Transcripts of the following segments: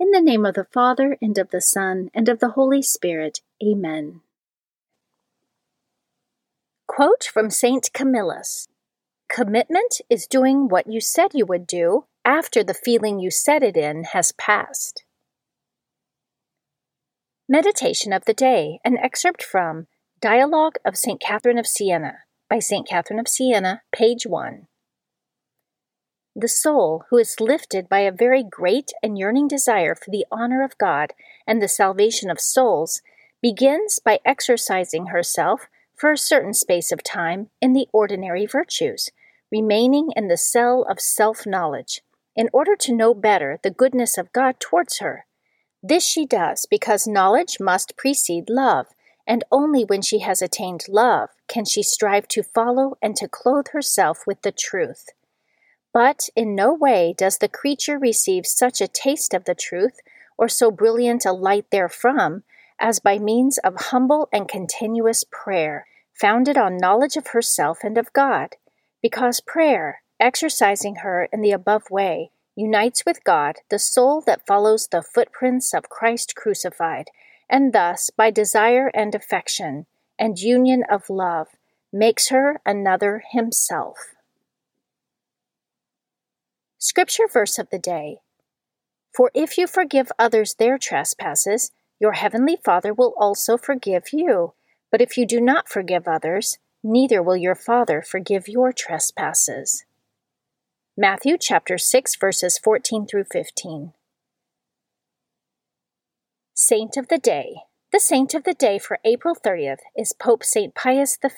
In the name of the Father, and of the Son, and of the Holy Spirit. Amen. Quote from St. Camillus Commitment is doing what you said you would do after the feeling you said it in has passed. Meditation of the Day, an excerpt from Dialogue of St. Catherine of Siena by St. Catherine of Siena, page 1. The soul, who is lifted by a very great and yearning desire for the honor of God and the salvation of souls, begins by exercising herself for a certain space of time in the ordinary virtues, remaining in the cell of self knowledge, in order to know better the goodness of God towards her. This she does because knowledge must precede love, and only when she has attained love can she strive to follow and to clothe herself with the truth. But in no way does the creature receive such a taste of the truth, or so brilliant a light therefrom, as by means of humble and continuous prayer, founded on knowledge of herself and of God, because prayer, exercising her in the above way, unites with God the soul that follows the footprints of Christ crucified, and thus, by desire and affection, and union of love, makes her another himself. Scripture verse of the day For if you forgive others their trespasses, your heavenly Father will also forgive you. But if you do not forgive others, neither will your Father forgive your trespasses. Matthew chapter 6 verses 14 through 15. Saint of the Day. The saint of the day for April 30th is Pope St. Pius V.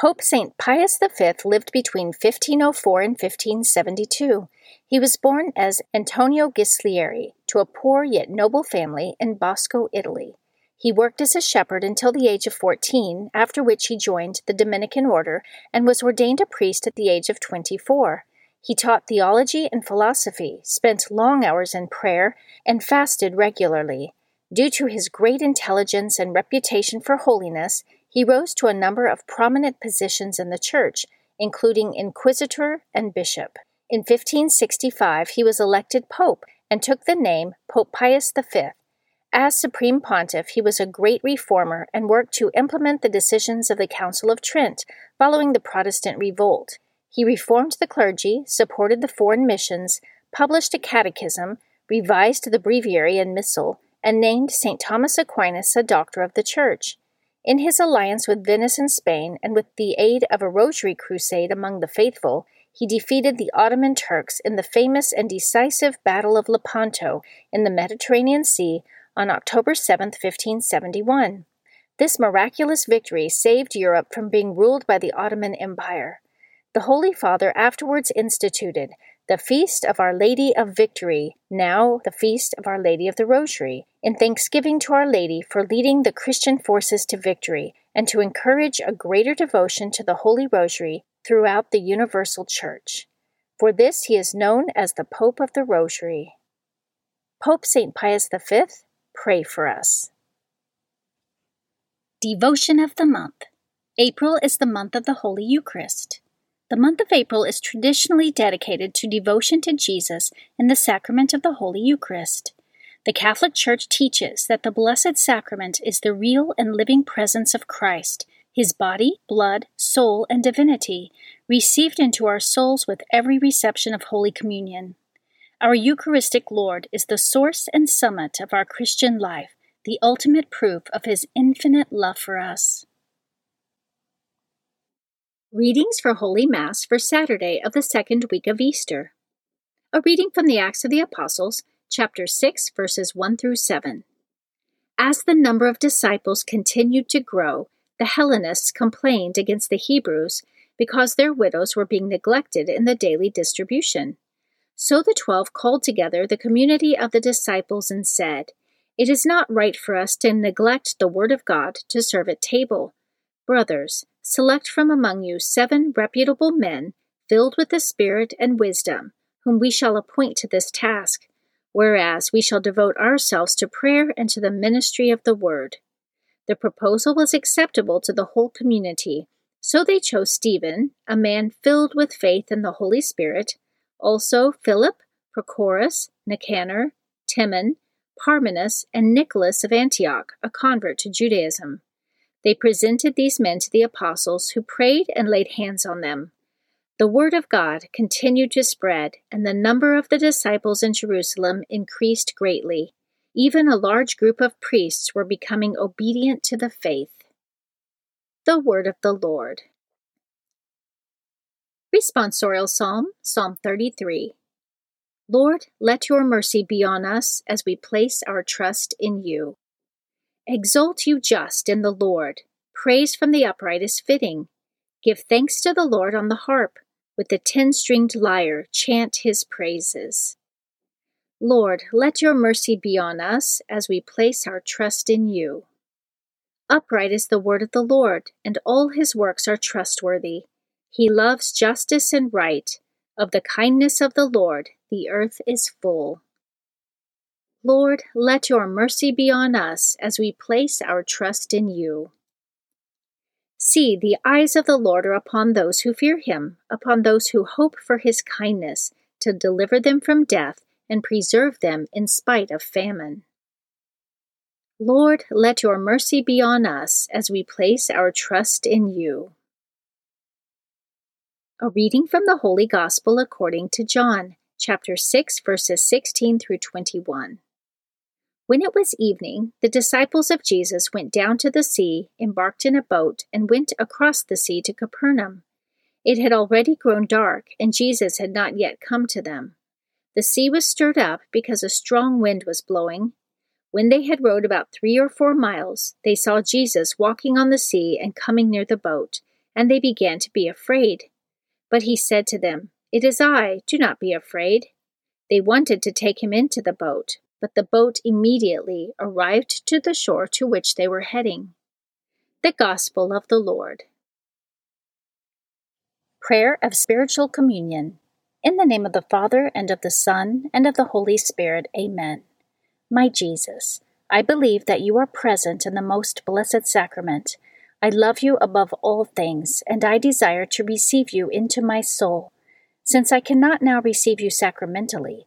Pope St. Pius V lived between 1504 and 1572. He was born as Antonio Ghislieri to a poor yet noble family in Bosco, Italy. He worked as a shepherd until the age of 14, after which he joined the Dominican order and was ordained a priest at the age of 24. He taught theology and philosophy, spent long hours in prayer, and fasted regularly. Due to his great intelligence and reputation for holiness, he rose to a number of prominent positions in the church, including inquisitor and bishop. In 1565, he was elected pope and took the name Pope Pius V. As supreme pontiff, he was a great reformer and worked to implement the decisions of the Council of Trent following the Protestant revolt. He reformed the clergy, supported the foreign missions, published a catechism, revised the breviary and missal, and named St. Thomas Aquinas a doctor of the Church. In his alliance with Venice and Spain, and with the aid of a rosary crusade among the faithful, he defeated the Ottoman Turks in the famous and decisive Battle of Lepanto in the Mediterranean Sea on October 7, 1571. This miraculous victory saved Europe from being ruled by the Ottoman Empire. The Holy Father afterwards instituted the Feast of Our Lady of Victory, now the Feast of Our Lady of the Rosary, in thanksgiving to Our Lady for leading the Christian forces to victory and to encourage a greater devotion to the Holy Rosary throughout the universal Church. For this he is known as the Pope of the Rosary. Pope St. Pius V, pray for us. Devotion of the Month April is the month of the Holy Eucharist. The month of April is traditionally dedicated to devotion to Jesus and the sacrament of the Holy Eucharist. The Catholic Church teaches that the Blessed Sacrament is the real and living presence of Christ, his body, blood, soul, and divinity, received into our souls with every reception of Holy Communion. Our Eucharistic Lord is the source and summit of our Christian life, the ultimate proof of his infinite love for us. Readings for Holy Mass for Saturday of the second week of Easter. A reading from the Acts of the Apostles, chapter 6, verses 1 through 7. As the number of disciples continued to grow, the Hellenists complained against the Hebrews because their widows were being neglected in the daily distribution. So the twelve called together the community of the disciples and said, It is not right for us to neglect the word of God to serve at table. Brothers, Select from among you seven reputable men, filled with the Spirit and wisdom, whom we shall appoint to this task, whereas we shall devote ourselves to prayer and to the ministry of the Word. The proposal was acceptable to the whole community, so they chose Stephen, a man filled with faith in the Holy Spirit, also Philip, Prochorus, Nicanor, Timon, Parmenas, and Nicholas of Antioch, a convert to Judaism. They presented these men to the apostles, who prayed and laid hands on them. The word of God continued to spread, and the number of the disciples in Jerusalem increased greatly. Even a large group of priests were becoming obedient to the faith. The Word of the Lord. Responsorial Psalm, Psalm 33. Lord, let your mercy be on us as we place our trust in you. Exult you just in the Lord. Praise from the upright is fitting. Give thanks to the Lord on the harp. With the ten stringed lyre, chant his praises. Lord, let your mercy be on us as we place our trust in you. Upright is the word of the Lord, and all his works are trustworthy. He loves justice and right. Of the kindness of the Lord, the earth is full. Lord, let your mercy be on us as we place our trust in you. See, the eyes of the Lord are upon those who fear him, upon those who hope for his kindness, to deliver them from death and preserve them in spite of famine. Lord, let your mercy be on us as we place our trust in you. A reading from the Holy Gospel according to John, chapter 6, verses 16 through 21. When it was evening, the disciples of Jesus went down to the sea, embarked in a boat, and went across the sea to Capernaum. It had already grown dark, and Jesus had not yet come to them. The sea was stirred up because a strong wind was blowing. When they had rowed about three or four miles, they saw Jesus walking on the sea and coming near the boat, and they began to be afraid. But he said to them, It is I, do not be afraid. They wanted to take him into the boat, but the boat immediately arrived to the shore to which they were heading. The Gospel of the Lord. Prayer of Spiritual Communion. In the name of the Father, and of the Son, and of the Holy Spirit, Amen. My Jesus, I believe that you are present in the most blessed sacrament. I love you above all things, and I desire to receive you into my soul. Since I cannot now receive you sacramentally,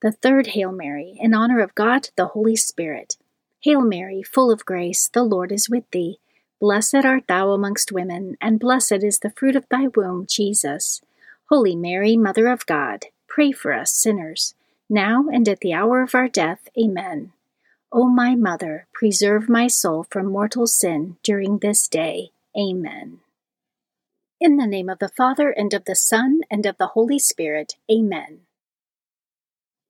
The third Hail Mary, in honor of God the Holy Spirit. Hail Mary, full of grace, the Lord is with thee. Blessed art thou amongst women, and blessed is the fruit of thy womb, Jesus. Holy Mary, Mother of God, pray for us sinners, now and at the hour of our death. Amen. O my Mother, preserve my soul from mortal sin during this day. Amen. In the name of the Father, and of the Son, and of the Holy Spirit. Amen.